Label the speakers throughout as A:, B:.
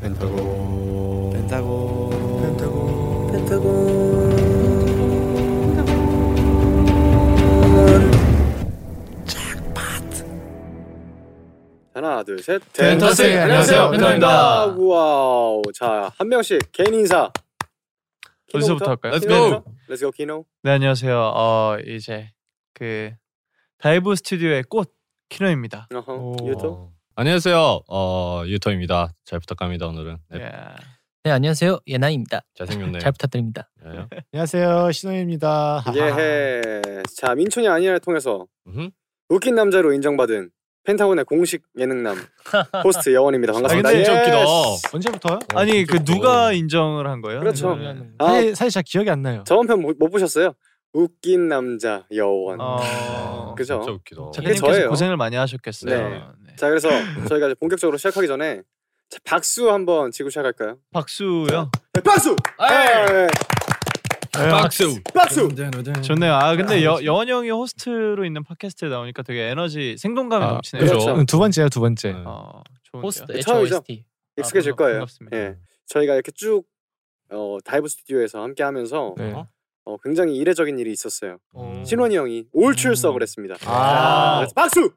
A: 펜타곤
B: 펜타곤
A: 펜타곤
B: 펜타곤
A: 하나 둘셋
B: 펜타스! 안녕하세요, 펜타입니다.
A: Wow 자한 명씩 개인 인사
C: 어디서부터 할까요?
B: Let's
C: 네,
B: go.
A: Let's go 키노
C: 네 안녕하세요. 어 이제 그 다이브 스튜디오의 꽃 키노입니다.
A: 어허 유튜브
B: 어, 안녕하세요. 어 유토입니다. 잘 부탁합니다 오늘은. 네,
C: 예.
D: 네 안녕하세요 옌안입니다.
B: 잘생겼네요.
D: 잘 부탁드립니다.
B: 네.
E: 안녕하세요 신원입니다.
A: 예해 자 민촌이 아니야를 통해서
B: 음흠.
A: 웃긴 남자로 인정받은 펜타곤의 공식 예능남 호스트 여원입니다 반갑습니다
C: 아, 근데
B: 진짜 웃기다.
A: Yes.
E: 언제부터요?
C: 아니 그 누가. 인정을 한 거예요?
A: 그렇죠.
C: 네.
A: 아
E: 사실, 사실 잘 기억이 안 나요.
A: 저번 편 못 보셨어요? 웃긴 남자 여원
C: 어,
A: 그죠?
B: 진짜 웃기다.
C: 작가님께서
A: 저예요.
C: 고생을 많이 하셨겠어요.
A: 네.
C: 네.
A: 자 그래서 저희가 이제 본격적으로 시작하기 전에 자, 박수 한번 치고 시작할까요?
C: 박수요.
A: 네, 박수! 네,
B: 박수.
A: 박수!
C: 좋네요. 아 근데 여, 여원 형이 호스트로 있는 팟캐스트에 나오니까 되게 에너지 생동감이
E: 아,
C: 넘치네요.
A: 그렇죠.
E: 음, 두 번째요 두 번째.
B: 네.
C: 어, 좋은데요.
D: 호스트
A: 네, 처음이죠?
D: HOST.
A: 익숙해질
C: 아,
A: 거예요.
C: 반갑습니다.
A: 예, 저희가 이렇게 쭉 어, 다이브 스튜디오에서 함께하면서
E: 네.
A: 어, 굉장히 이례적인 일이 있었어요.
B: 음.
A: 신원이 형이 올 출석을 했습니다.
E: 아.
A: 그래서 박수!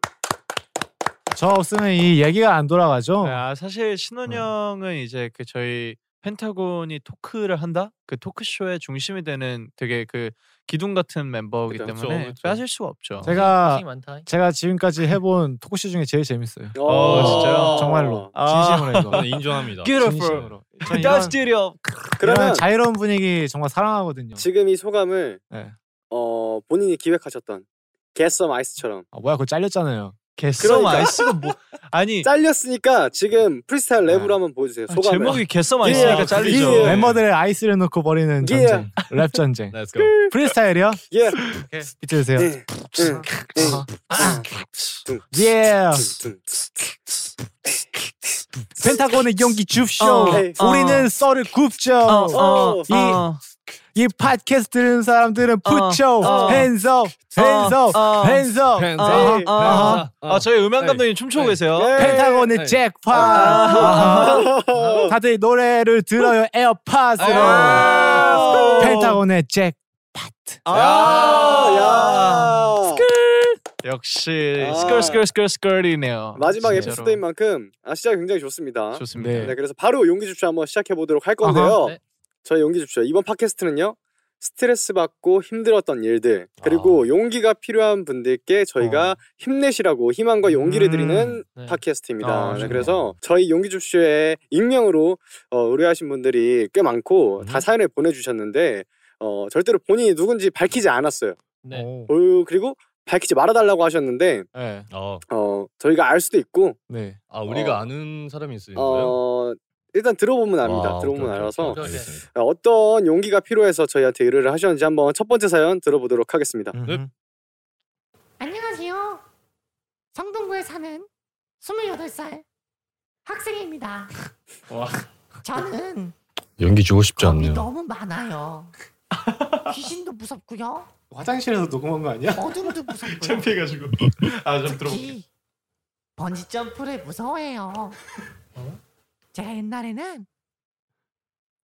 E: 저 없으면 이 얘기가 안 돌아가죠.
C: 네, 아, 사실 신원
E: 네.
C: 형은 이제 그 저희 펜타곤이 토크를 한다 그 토크 쇼의 중심이 되는 되게 그 기둥 같은 멤버이기
A: 그죠.
C: 때문에
B: 그쵸, 그쵸.
C: 빠질 수가 없죠.
E: 제가
D: 많다.
E: 제가 지금까지 해본 토크쇼 중에 제일 재밌어요.
C: 어, 진짜요?
E: 정말로
C: 아.
E: 진심으로 이거.
B: 저는 인정합니다.
C: Beautiful.
E: 진심으로.
C: 스튜디오.
A: 그러면
E: 자유로운 분위기 정말 사랑하거든요.
A: 지금 이 소감을
E: 네.
A: 어, 본인이 기획하셨던 Get Some Ice처럼
E: 아, 뭐야 그거 잘렸잖아요.
C: Get Some
A: 그러니까.
C: Ice가 뭐 아니
A: 잘렸으니까 지금 프리스타일 랩으로
E: 네.
A: 한번 보여주세요.
C: 아,
A: 소감을.
C: 제목이 Get Some Ice니까
A: 예,
C: 잘리죠.
A: 예.
E: 멤버들의 ice를 놓고 벌이는
A: 예.
E: 전쟁, 랩 전쟁.
B: Let's go.
E: 프리스타일이요?
A: 예.
E: 비트
A: 응.
E: 아.
A: 둥,
E: 예. 펜타곤의 용기 줍쇼.
C: 어,
E: 우리는
C: 어.
E: 썰을 굽죠.
C: 어,
A: 어,
E: 이,
C: 어.
E: 이 팟캐스트 들은 사람들은 푸쇼.
C: 어.
E: hands up, hands up,
C: 어.
E: hands up.
B: 펜-
C: 아,
A: 네.
C: 아, 아, 저희 음향
B: 네.
C: 감독님 춤추고 계세요.
A: 네.
E: 펜타곤의
B: 네.
E: 잭팟.
A: 아.
E: 다들 노래를 들어요 에어팟으로.
C: 아.
E: 펜타곤의 잭.
A: 아, 야.
C: 역시
A: 아.
C: skrr skrr skrr skrr이네요.
A: 마지막
C: 진짜로.
A: 에피소드인 만큼 아 시작 굉장히 좋습니다.
C: 좋습니다.
E: 네.
A: 네, 그래서 바로 용기 줍쇼 한번 시작해 보도록 할 건데요.
D: 아하, 네.
A: 저희 용기 줍쇼 이번 팟캐스트는요. 스트레스 받고 힘들었던 일들 그리고 용기가 필요한 분들께 저희가
E: 어.
A: 힘내시라고 희망과 용기를
E: 음,
A: 드리는
D: 네.
A: 팟캐스트입니다.
C: 아,
A: 네. 그래서 저희 용기 줍쇼에 익명으로 어, 의뢰하신 분들이 꽤 많고 다 사연을 보내주셨는데 어, 절대로 본인이 누군지 밝히지 않았어요.
D: 네.
E: 오.
A: 어, 그리고 밝히지 말아달라고 하셨는데
E: 네.
B: 어,
A: 어, 저희가 알 수도 있고
E: 네.
B: 아 우리가
A: 어.
B: 아는 사람이 거예요?
A: 어, 일단 들어보면 압니다.
B: 와,
A: 들어보면
B: 오케이,
A: 알아서
B: 오케이,
D: 오케이.
B: 알겠습니다.
A: 어, 어떤 용기가 필요해서 저희한테 의뢰를 하셨는지 한번 첫 번째 사연 들어보도록 하겠습니다.
E: 음흠.
F: 안녕하세요. 성동구에 사는 28살 학생입니다.
B: 와.
F: 저는
B: 연기 주고 싶지
F: 겁이
B: 않네요.
F: 너무 많아요. 귀신도 무섭고요.
E: 화장실에서 녹음한 거 아니야?
F: 어둠도 무섭고요.
C: 창피해가지고 아좀
F: 특히 번지 점프를 무서워해요. 제가 옛날에는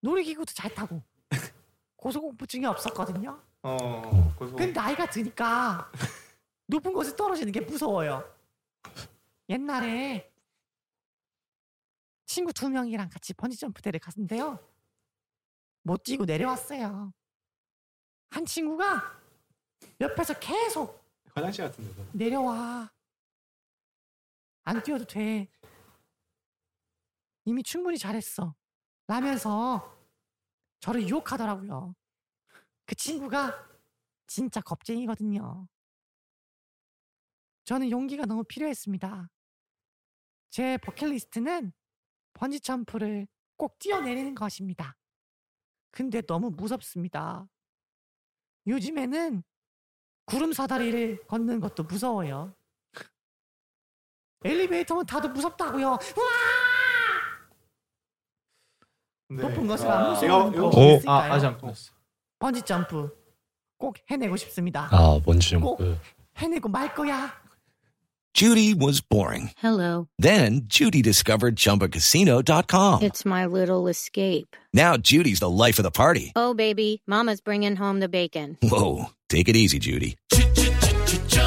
F: 놀이기구도 잘 타고 고소공포증이 없었거든요.
C: 어.
F: 근데 나이가 드니까 높은 곳에 떨어지는 게 무서워요. 옛날에 친구 두 명이랑 같이 번지 점프 대를 갔는데요. 못 뛰고 내려왔어요. 한 친구가 옆에서 계속
E: 화장실 같은데.
F: 내려와. 안 뛰어도 돼. 이미 충분히 잘했어. 라면서 저를 유혹하더라고요. 그 친구가 진짜 겁쟁이거든요. 저는 용기가 너무 필요했습니다. 제 버킷리스트는 번지 점프를 꼭 뛰어내리는 것입니다. 근데 너무 무섭습니다. 요즘에는 구름 사다리를 걷는 것도 무서워요. 엘리베이터만 타도 무섭다고요. 와!
C: 네.
F: 높은 것을 안
C: 아,
F: 무서워하는
C: 이거-
F: 분이
C: 어,
F: 있을까요?
C: 아, 아직 안 끝났어.
F: 번지 점프 꼭 해내고 싶습니다.
B: 아 뭔지 좀.
F: 꼭
B: 그,
F: 해내고 말 거야.
G: Judy was boring.
H: Hello.
G: Then Judy discovered ChumbaCasino.com.
H: It's my little escape.
G: Now Judy's the life of the party.
H: Oh, baby, Mama's bringing home the bacon.
G: Whoa, take it easy, Judy.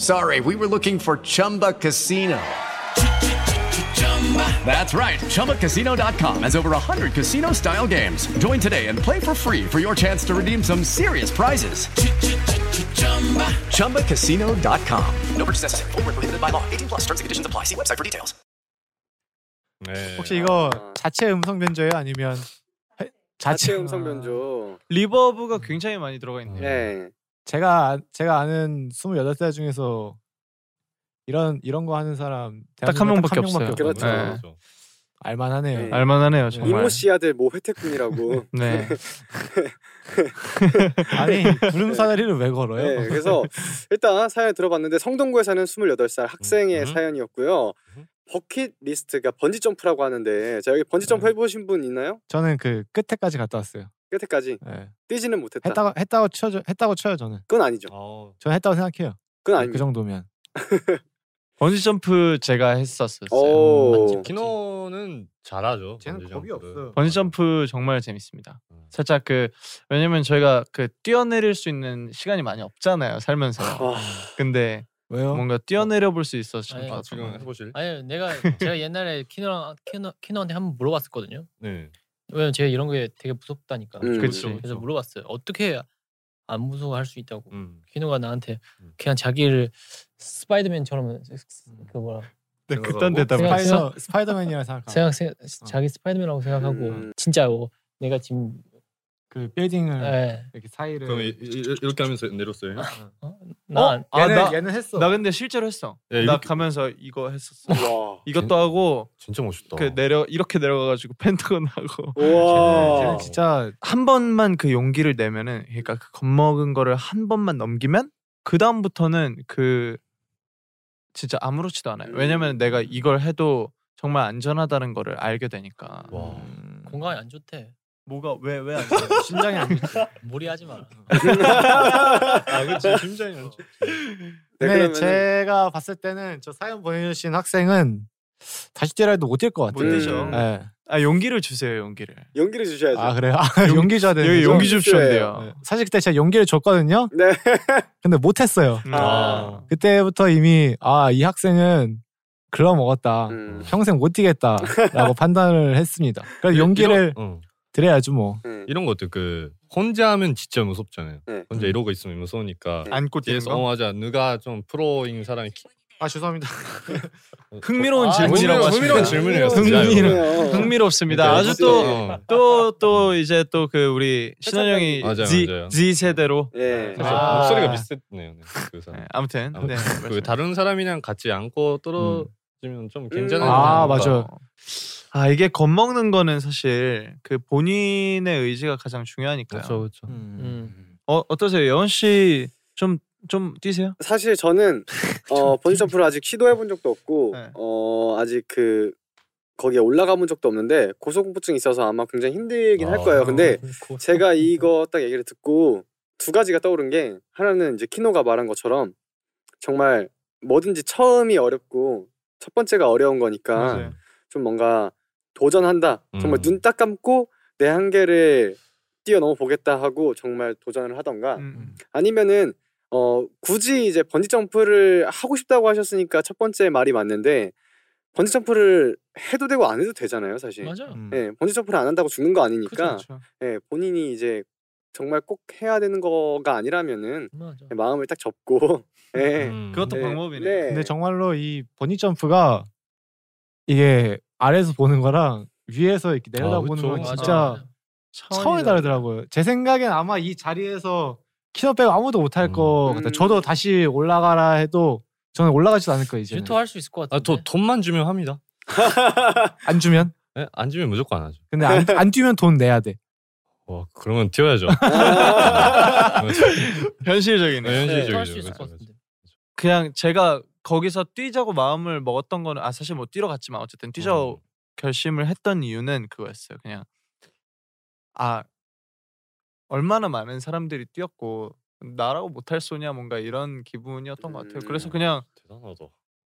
I: sorry, we were looking for Chumba Casino. That's right. ChumbaCasino.com has over 100 casino style games. Join today and play for free for your chance to redeem some serious prizes. ChumbaCasino.com.
J: No purchase necessary. Void where prohibited by law. 18 plus terms and conditions apply. See website for details.
B: 네.
E: 혹시 이거 자체 음성 변조예요? 아니면 해-
A: 자체 음성 변조.
C: 리버브가 굉장히 많이 들어가 있네요.
A: 네.
E: 제가 아- 제가 아는 28살 중에서 이런 이런 거 하는 사람
C: 딱한
E: 대한민국에
C: 명밖에
E: 한
C: 없어요. 네.
B: 그렇죠.
E: 알만하네요.
A: 네.
C: 알만하네요, 정말.
A: 이모 씨 아들 모 혜택군이라고.
C: 네.
E: 아니 구름 사다리를 왜 걸어요?
A: 네, 그래서 일단 사연 들어봤는데 성동구에 사는 28살 학생의
B: 음.
A: 사연이었고요. 버킷 리스트가 번지 점프라고 하는데 자 여기 번지 점프 해보신 분 있나요?
E: 저는 그 끝에까지 갔다 왔어요.
A: 끝에까지
E: 네.
A: 뛰지는 못했다.
E: 했다고 했다고 쳐죠. 했다고 쳐요 저는.
A: 그건 아니죠.
B: 어,
E: 저는 했다고 생각해요.
A: 그건
E: 그
A: 아닙니다.
E: 정도면.
C: 번지 점프 제가 했었어요.
A: 오.
B: 키노는 잘하죠.
E: 쟤는 겁이. 없어요.
C: 번지 점프 정말 재밌습니다.
B: 음.
C: 살짝 그 왜냐면 저희가 그 뛰어내릴 수 있는 시간이 많이 없잖아요 살면서.
A: 아,
C: 근데
E: 왜요?
C: 뭔가 뛰어내려 볼 수 있어서
D: 아니,
B: 지금 해보실?
D: 아니 내가 제가 옛날에 키노랑 키노 키노한테 한번 물어봤었거든요.
B: 네.
D: 왜냐면 제가 이런 게 되게 무섭다니까.
A: 음,
C: 그치.
D: 그래서. 물어봤어요. 어떻게 안 무서워 할 수 있다고.
B: 음.
D: 키노가 나한테
B: 음.
D: 그냥 자기를 스파이더맨처럼 그 뭐라
C: 네. 그딴
D: 생각-
E: 스파이더 스파이더맨이라 생각하고
D: 생각 생각 자기 스파이더맨이라고 생각하고
A: 음.
D: 진짜 뭐 내가 지금
E: 그 빌딩을
D: 예.
E: 이렇게 사이를
B: 그럼 이, 이, 이렇게 하면서 내렸어요.
D: 나
C: 아,
E: 얘는
C: 나-
E: 얘는 했어.
C: 나 근데 실제로 했어.
B: 야,
C: 나
B: 이렇게-
C: 가면서 이거 했었어.
A: 와.
C: 이것도 하고
B: 진짜 멋있다.
C: 그 내려 이렇게 내려가가지고 펜타곤 하고
A: 우와.
E: 쟤는 진짜
C: 한 번만 그 용기를 내면은 그러니까 그 겁먹은 거를 한 번만 넘기면 그 다음부터는 그 진짜 아무렇지도 않아요.
A: 음.
C: 왜냐면 내가 이걸 해도 정말 안전하다는 거를 알게 되니까.
B: 와.
C: 음.
D: 건강에 안 좋대.
C: 뭐가 왜왜안 돼?
E: 심장이 안 좋지.
D: 무리하지 마.
B: 아, 그렇지. 심장이 안 좋지.
A: 네,
E: 근데
A: 그러면은-
E: 제가 봤을 때는 저 사연 보내주신 학생은 다시 뛰라 해도 못 뛸 것
C: 못
E: 같아요.
C: 뛰죠.
E: 네.
C: 아 용기를 주세요 용기를.
A: 용기를 주셔야죠.
E: 아 그래요? 아, 용기 줘야 되는
C: 여기
E: 거죠?
C: 용기
A: 주셔야
C: 줍쇼인데요.
E: 네. 사실 그때 제가 용기를 줬거든요.
A: 네.
E: 근데 못했어요.
C: 음.
A: 아.
E: 그때부터 이미 아 이 학생은 글러 먹었다.
A: 음.
E: 평생 못 뛰겠다라고 판단을 했습니다. 그래서 용기를
B: 이런, 어.
E: 드려야죠 뭐.
A: 음.
B: 이런 것도 그 혼자 하면 진짜 무섭잖아요.
A: 네.
B: 혼자 이러고 있으면 무서우니까
C: 안고 뛰는 거.
B: 어 맞아 누가 좀 프로인 사람이 키-
E: 아 죄송합니다.
C: 흥미로운
D: 아,
C: 질문이라고
B: 흥미로운. 질문이었어요.
A: 흥미로워요.
C: 흥미롭습니다.
B: 그러니까
C: 아주 또
B: 어.
C: 또또 이제 또 그 우리 신원영이
B: 맞아요,
C: Z
B: 맞아요.
C: Z 세대로
A: 예.
B: 그래서
E: 아.
B: 목소리가 비슷했네요. 네, 그 사람.
C: 네, 아무튼
B: 아무튼
C: 네,
B: 그. 다른 사람이랑 같이 안고 떨어지면 좀 괜찮은
A: 음.
E: 아,
B: 거
E: 맞아요.
C: 아 이게 겁먹는 거는 사실 그 본인의 의지가 가장 중요하니까요.
B: 그렇죠, 그렇죠.
D: 음.
C: 어 어떠세요, 예원 씨좀 좀 뛰세요?
A: 사실 저는 어 번지 점프를 아직 시도해 본 적도 없고
C: 네.
A: 어 아직 그 거기에 올라가 본 적도 없는데 고소공포증이 있어서 아마 굉장히 힘들긴 할
B: 아.
A: 거예요. 근데
D: 고-
A: 제가 이거 딱 얘기를 듣고 두 가지가 떠오른 게 하나는 이제 키노가 말한 것처럼 정말 뭐든지 처음이 어렵고 첫 번째가 어려운 거니까
C: 맞아요.
A: 좀 뭔가 도전한다. 정말
B: 음.
A: 눈딱 감고 내 한계를 뛰어넘어 보겠다 하고 정말 도전을 하던가
C: 음.
A: 아니면은 어 굳이 이제 번지 점프를 하고 싶다고 하셨으니까 첫 번째 말이 맞는데 번지 점프를 해도 되고 안 해도 되잖아요, 사실.
D: 맞아요.
E: 음.
A: 예, 번지 점프를 안 한다고 죽는 거 아니니까.
C: 그쵸, 그쵸.
A: 예, 본인이 이제 정말 꼭 해야 되는 거가 아니라면은
D: 맞아.
A: 마음을 딱 접고 예.
B: 음.
C: 그것도
A: 네,
C: 방법이네.
A: 네.
E: 근데 정말로 이 버니 점프가 이게 아래에서 보는 거랑 위에서 이렇게 내려다보는
B: 그쵸.
E: 건
B: 맞아.
E: 진짜 차원이 다르더라고요. 제 생각엔 아마 이 자리에서 키너 빼고 아무도 못할 거 같아요.
A: 음.
E: 저도 다시 올라가라 해도 저는 올라가지도 않을 거예요. 이제
D: 유토 할수 있을 것
B: 아,
D: 같은데.
B: 또 돈만 주면 합니다.
E: 안 주면
B: 예? 안 주면 무조건 안 하죠.
E: 근데 안, 안 뛰면 돈 내야 돼.
B: 와, 그러면 뛰어야죠.
C: 현실적이네.
B: 네, 현실적이죠.
D: 할수 있을
B: 그쵸,
D: 것
B: 그쵸.
D: 같은데.
C: 그냥 제가 거기서 뛰자고 마음을 먹었던 거는 아 사실 뭐 뛰러 갔지만 어쨌든 뛰자고
B: 음.
C: 결심을 했던 이유는 그거였어요. 그냥 아 얼마나 많은 사람들이 뛰었고 나라고 못할 소냐 뭔가 이런 기분이었던 것 같아요. 그래서
A: 음.
C: 그냥
B: 대단하다.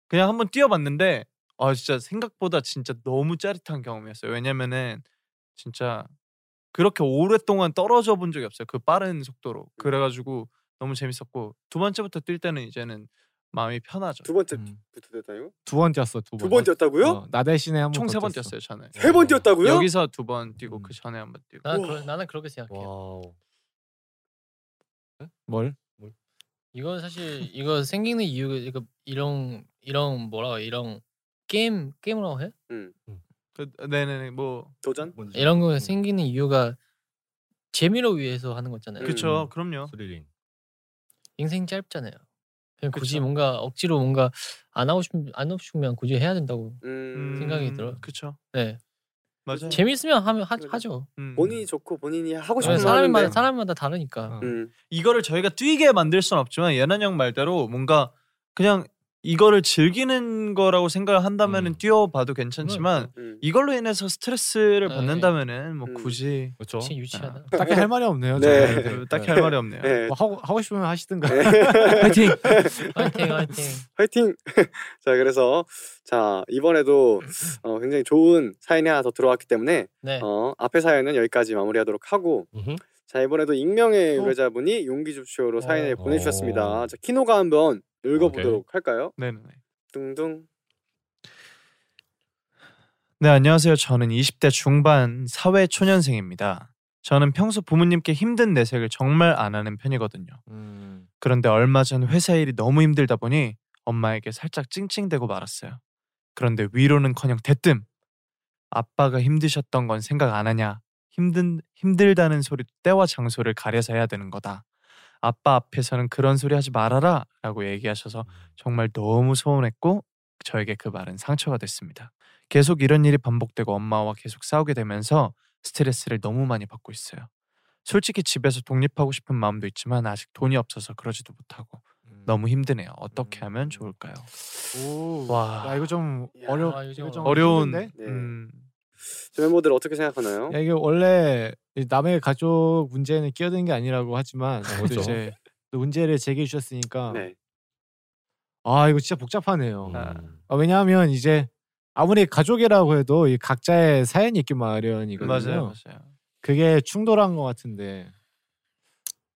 C: 그냥 한번 뛰어봤는데 아 진짜 생각보다 진짜 너무 짜릿한 경험이었어요. 왜냐면은 진짜 그렇게 오랫동안 떨어져 본 적이 없어요. 그 빠른 속도로. 그래가지고 너무 재밌었고 두 번째부터 뛸 때는 이제는 마음이 편하죠.
A: 두 번째
E: 음.
A: 부터 됐다요?
E: 두 번 뛰었어. 두 번.
A: 두 번 뛰었다고요?
E: 어, 나 대신에 한 번
C: 총 세 번
E: 뛰었어.
C: 뛰었어요 저는.
A: 세 번 뛰었다고요?
C: 여기서 두 번 뛰고
E: 음.
C: 그 전에 한 번 뛰고.
D: 나는,
A: 우와.
D: 그러, 나는 그렇게 생각해요.
B: Wow.
E: 뭘?
D: 이건 사실 이거 생기는 이유가 이거 이런 이런 뭐라고? 이런 게임 게임이라고 해?
A: 음.
C: 그, 네네네 뭐
A: 도전?
D: 이런 거 생기는 이유가 재미를 위해서 하는 거잖아요.
A: 음.
C: 그쵸 그럼요.
B: 스릴링.
D: 인생 짧잖아요. 그냥 굳이
C: 그쵸.
D: 뭔가 억지로 뭔가 안 하고 싶으면 안 하고 싶으면 굳이 해야 된다고.
A: 음.
D: 생각이 들어요.
C: 그쵸
D: 네.
C: 맞아요.
D: 재밌으면 하면 하,
A: 그래.
D: 하죠.
C: 음.
A: 본인이 좋고 본인이 하고
D: 네,
A: 싶은 거
D: 사람마다. 사람마다 다르니까.
E: 어.
A: 음.
C: 이거를 저희가 뛰게 만들 수는 없지만 예난 형 말대로 뭔가 그냥 이거를 즐기는 거라고 생각을 한다면은
B: 음.
C: 뛰어봐도 괜찮지만
A: 음.
C: 이걸로 인해서 스트레스를
D: 네.
C: 받는다면은 뭐
A: 음.
C: 굳이
B: 그렇죠.
D: 진짜 유치하다.
E: 딱히 할 말이 없네요.
A: 네.
E: 저는.
C: 그 딱히 할 말이 없네요.
A: 네.
E: 뭐 하고 하고 싶으면 하시든가.
C: 파이팅.
D: 화이팅 화이팅.
A: 화이팅! 자 그래서 자 이번에도 어, 굉장히 좋은 사연이 하나 더 들어왔기 때문에
D: 네.
A: 어, 앞에 사연은 여기까지 마무리하도록 하고
B: 음흠.
A: 자 이번에도 익명의
E: 어.
A: 의뢰자분이 용기 줍쇼로 사연을
D: 어.
A: 보내주셨습니다. 자 키노가 한번 읽어보도록 할까요?
C: 네네네.
A: 둥둥
C: 네, 안녕하세요. 저는 20대 중반 사회 초년생입니다. 저는 평소 부모님께 힘든 내색을 정말 안 하는 편이거든요.
B: 음.
C: 그런데 얼마 전 회사 일이 너무 힘들다 보니 엄마에게 살짝 찡찡대고 말았어요. 그런데 위로는커녕 대뜸 아빠가 힘드셨던 건 생각 안 하냐? 힘든 힘들다는 소리 때와 장소를 가려서 해야 되는 거다. 아빠 앞에서는 그런 소리 하지 말아라 라고 얘기하셔서 정말 너무 서운했고 저에게 그 말은 상처가 됐습니다. 계속 이런 일이 반복되고 엄마와 계속 싸우게 되면서 스트레스를 너무 많이 받고 있어요. 솔직히 집에서 독립하고 싶은 마음도 있지만 아직 돈이 없어서 그러지도 못하고 너무 힘드네요. 어떻게 하면 좋을까요?
E: 오.
C: 와.
E: 야 이거 좀
A: 야,
E: 어려.
D: 아, 이거 좀
C: 어려운?
A: 네.
C: 음,
A: 저 멤버들 어떻게 생각하나요?
E: 야 이게 원래 이 남의 가족 문제는 끼어드는 게 아니라고 하지만 또
B: 그렇죠.
E: 이제 또 문제를 제기해 주셨으니까
A: 네.
E: 아 이거 진짜 복잡하네요.
B: 음.
E: 아, 왜냐하면 이제 아무리 가족이라고 해도 이 각자의 사연이 있기 마련이거든요.
C: 맞아요, 맞아요.
E: 그게 충돌한 것 같은데.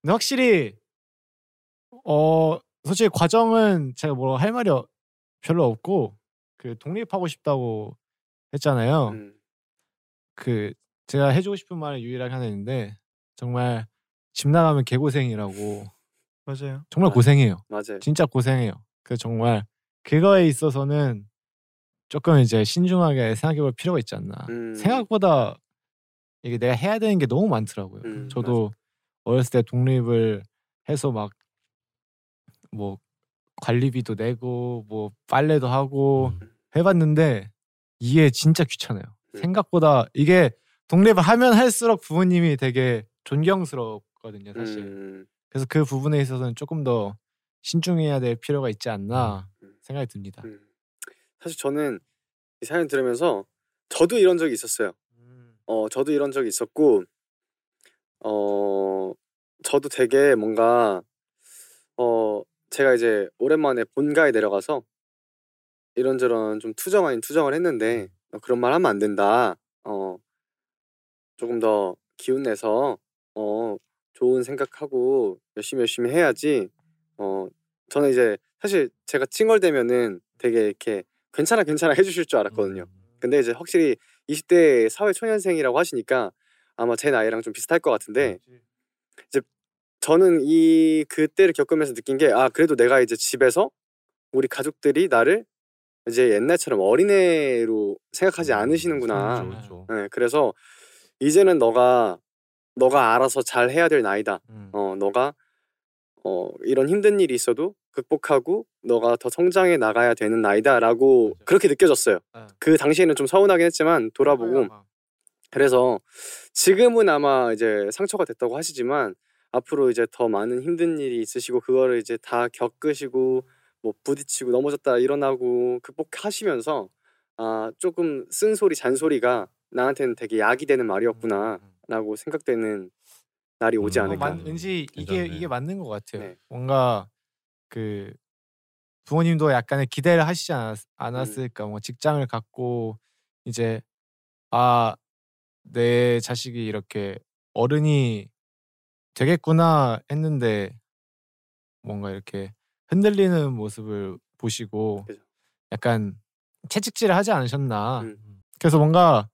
E: 근데 확실히 어 솔직히 과정은 제가 뭐 할 말이 어- 별로 없고 그 독립하고 싶다고 했잖아요.
A: 음.
E: 그 제가 해주고 싶은 말을 유일하게 하나 있는데 정말 집 나가면 개고생이라고
C: 맞아요.
E: 정말
A: 아.
E: 고생해요.
A: 맞아요.
E: 진짜 고생해요. 그 정말 그거에 있어서는 조금 이제 신중하게 생각해볼 필요가 있지 않나.
A: 음.
E: 생각보다 이게 내가 해야 되는 게 너무 많더라고요.
A: 음,
E: 저도 어렸을 때 독립을 해서 막 뭐 관리비도 내고 뭐 빨래도 하고
B: 음.
E: 해봤는데 이게 진짜 귀찮아요.
A: 음.
E: 생각보다 이게 독립을 하면 할수록 부모님이 되게 존경스럽거든요, 사실.
A: 음.
E: 그래서 그 부분에 있어서는 조금 더 신중해야 될 필요가 있지 않나
A: 음.
E: 생각이 듭니다.
A: 음. 사실 저는 이 사연 들으면서 저도 이런 적이 있었어요. 어, 저도 이런 적이 있었고, 어, 저도 되게 뭔가, 어, 제가 이제 오랜만에 본가에 내려가서 이런저런 좀 투정 아닌 투정을 했는데, 어, 그런 말 하면 안 된다. 어, 조금 더 기운 내서, 어, 좋은 생각하고 열심히 열심히 해야지. 어, 저는 이제 사실 제가 칭얼대면은 되게 이렇게 괜찮아 괜찮아 해주실 줄 알았거든요. 근데 이제 확실히 20대 사회 초년생이라고 하시니까 아마 제 나이랑 좀 비슷할 것 같은데 이제 저는 이 그때를 겪으면서 느낀 게 아 그래도 내가 이제 집에서 우리 가족들이 나를 이제 옛날처럼 어린애로 생각하지 않으시는구나.
B: 그렇죠.
A: 네, 그래서 이제는 너가 너가 알아서 잘 해야 될 나이다. 어 너가 어 이런 힘든 일이 있어도 극복하고 너가 더 성장해 나가야 되는 나이다라고 그렇게 느껴졌어요. 그 당시에는 좀 서운하긴 했지만 돌아보고 그래서 지금은 아마 이제 상처가 됐다고 하시지만 앞으로 이제 더 많은 힘든 일이 있으시고 그거를 이제 다 겪으시고 뭐 부딪히고 넘어졌다 일어나고 극복하시면서 아 조금 쓴소리 잔소리가 나한테는 되게 약이 되는 말이었구나라고 생각되는 날이 오지
E: 어,
A: 않을까.
E: 맞- 왠지 이게 이게 맞는 것 같아요.
A: 네.
E: 뭔가 그 부모님도 약간의 기대를 하시지 않았, 않았을까. 뭔가 직장을 갖고 이제 아 내 자식이 이렇게 어른이 되겠구나 했는데 뭔가 이렇게 흔들리는 모습을 보시고 약간 채찍질을 하지 않으셨나. 그래서 뭔가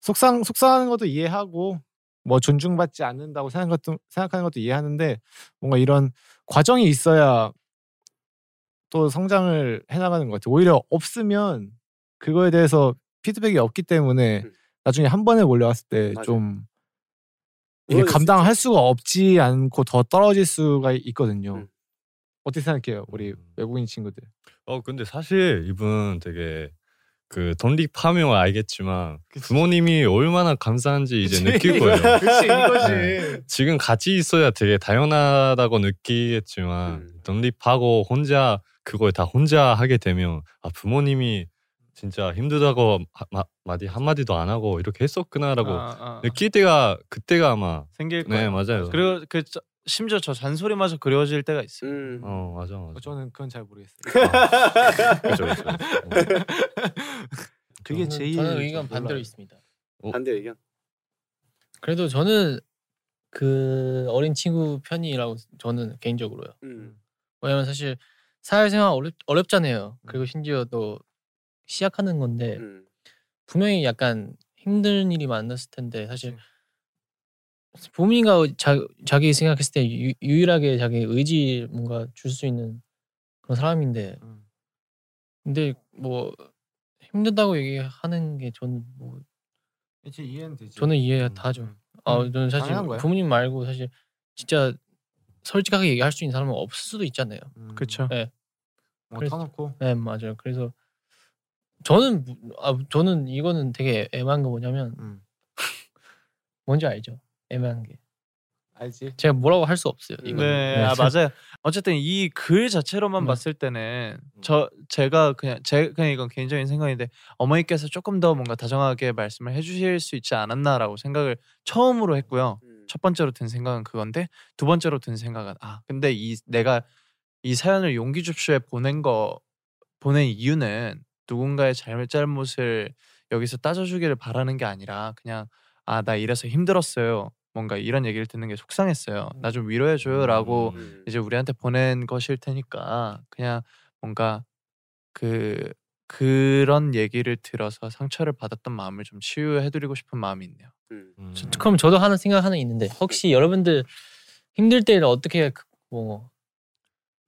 E: 속상 속상하는 것도 이해하고 뭐 존중받지 않는다고 생각하는 것도 생각하는 것도 이해하는데 뭔가 이런 과정이 있어야 또 성장을 해나가는 것 같아요. 오히려 없으면 그거에 대해서 피드백이 없기 때문에 나중에 한 번에 몰려왔을 때. 좀 이게 감당할 수가 없지 않고 더 떨어질 수가 있거든요.
A: 음.
E: 어떻게 생각해요, 우리 외국인 친구들?
B: 어 근데 사실 이분 되게 그 독립하면 알겠지만 부모님이 얼마나 감사한지 이제
E: 그치.
B: 느낄 거예요.
E: 그치, 이거지.
B: 네. 지금 같이 있어야 되게 당연하다고 느끼겠지만
A: 음.
B: 독립하고 혼자 그걸 다 혼자 하게 되면 아 부모님이 진짜 힘들다고 하- 마, 마디 한 마디도 안 하고 이렇게 했었구나라고
C: 아, 아.
B: 느낄 때가 그때가 아마
C: 생길
B: 네
C: 거예요.
B: 맞아요.
C: 그리고 그 저- 심지어 저 잔소리마저 그려질 때가 있어요.
A: 음.
B: 어 맞아 맞아.
E: 어, 저는 그건 잘 모르겠어요.
B: 그죠 그죠.
E: 그게
D: 저는-
E: 제일
D: 저는
E: 좀
D: 의견 반대로. 있습니다.
A: 반대 의견.
D: 그래도 저는 그 어린 친구 편이라고 저는 개인적으로요.
A: 음.
D: 왜냐면 사실 사회생활 어렵, 어렵잖아요. 그리고 심지어 또 시작하는 건데
A: 음.
D: 분명히 약간 힘든 일이 많았을 텐데 사실 부모님과 자, 자기 생각했을 때 유, 유일하게 자기 의지 뭔가 줄 수 있는 그런 사람인데 근데 뭐 힘들다고 얘기하는 게 저는 뭐
E: 이제 이해는 되지.
D: 저는 이해 다 하죠. 아
E: 음,
D: 저는 사실. 부모님 말고 사실 진짜 솔직하게 얘기할 수 있는 사람은 없을 수도 있잖아요.
C: 그쵸.
D: 네.
E: 뭐
D: 그래서-
E: 터놓고.
D: 네 맞아요. 그래서 저는 무- 아 저는 이거는 되게 애매한 거 뭐냐면
E: 음.
D: 뭔지 알죠? 애매한 게
E: 알지.
D: 제가 뭐라고 할 수 없어요. 이거
C: 네, 아 맞아요. 어쨌든 이 글 자체로만
D: 네.
C: 봤을 때는 저 제가 그냥 제 그냥 이건 개인적인 생각인데 어머니께서 조금 더 뭔가 다정하게 말씀을 해주실 수 있지 않았나라고 생각을 처음으로 했고요. 첫 번째로 든 생각은 그건데 두 번째로 든 생각은 아 근데 이 내가 이 사연을 용기 줍쇼에 보낸 거 보낸 이유는 누군가의 잘못 잘못을 여기서 따져주기를 바라는 게 아니라 그냥 아 나 이래서 힘들었어요. 뭔가 이런 얘기를 듣는 게 속상했어요. 나 좀 위로해줘요라고
A: 음.
C: 이제 우리한테 보낸 것일 테니까 그냥 뭔가 그 그런 얘기를 들어서 상처를 받았던 마음을 좀 치유해드리고 싶은 마음이 있네요.
A: 음.
D: 저- 그럼 저도 하는 생각 하나 있는데 혹시 여러분들 힘들 때를 어떻게 극, 뭐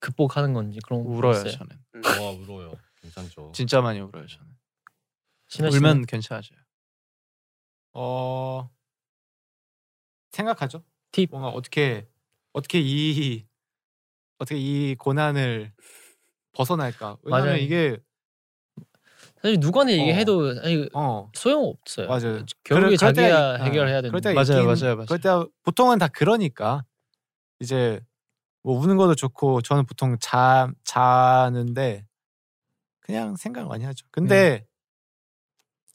D: 극복하는 건지 그런 거
C: 울어요
D: 있어요?
C: 저는.
A: 음.
B: 와 울어요. 괜찮죠.
C: 진짜 많이 울어요 저는. 울면 괜찮아져요.
E: 어 생각하죠. 팁 뭔가 어떻게 어떻게 이 어떻게 이 고난을 벗어날까? 왜냐면
D: 맞아요.
E: 이게
D: 사실 누구한테
E: 어.
D: 얘기해도 사실
E: 어.
D: 소용 없어요.
E: 맞아요.
D: 결국에
E: 그럴- 그럴 때가
D: 자기가
E: 있-
D: 해결해야
E: 어,
D: 되는.
E: 그럴 때가
C: 맞아요,
E: 있긴-
C: 맞아요, 맞아요.
E: 그럴 때 보통은 다 그러니까 이제 뭐 우는 것도 좋고 저는 보통 자 자는데 그냥 생각 많이 하죠. 근데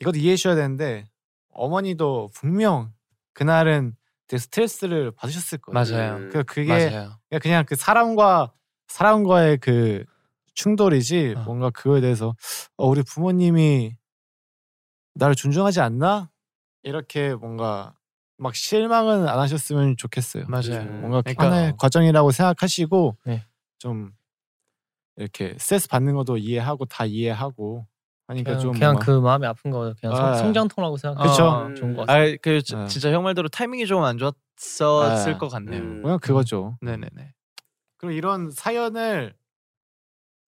E: 이것도 이해해 주셔야 되는데 어머니도 분명 그날은 되게 스트레스를 받으셨을 거예요.
C: 맞아요.
E: 그 그게
C: 맞아요.
E: 그냥- 그냥 그 사람과 사람과의 그 충돌이지
C: 어.
E: 뭔가 그거에 대해서 어, 우리 부모님이 나를 존중하지 않나 이렇게 뭔가 막 실망은 안 하셨으면 좋겠어요.
C: 맞아요.
E: 뭔가
C: 그러니까-
E: 하나의 과정이라고 생각하시고
D: 네.
E: 좀 이렇게 스트레스 받는 것도 이해하고 다 이해하고 하니까
D: 그냥,
E: 좀
D: 그냥
E: 뭔가-
D: 그 마음이 아픈 거 그냥 성,
E: 아,
D: 성장통이라고 생각하면
E: 그쵸.
D: 좋은 것 같아요.
C: 아, 그 지-
E: 네.
C: 진짜 형 말대로 타이밍이 좀 안 좋았었을
E: 네.
C: 것 같네요.
A: 음.
E: 그냥 그거죠.
C: 네네네.
E: 그럼 이런 사연을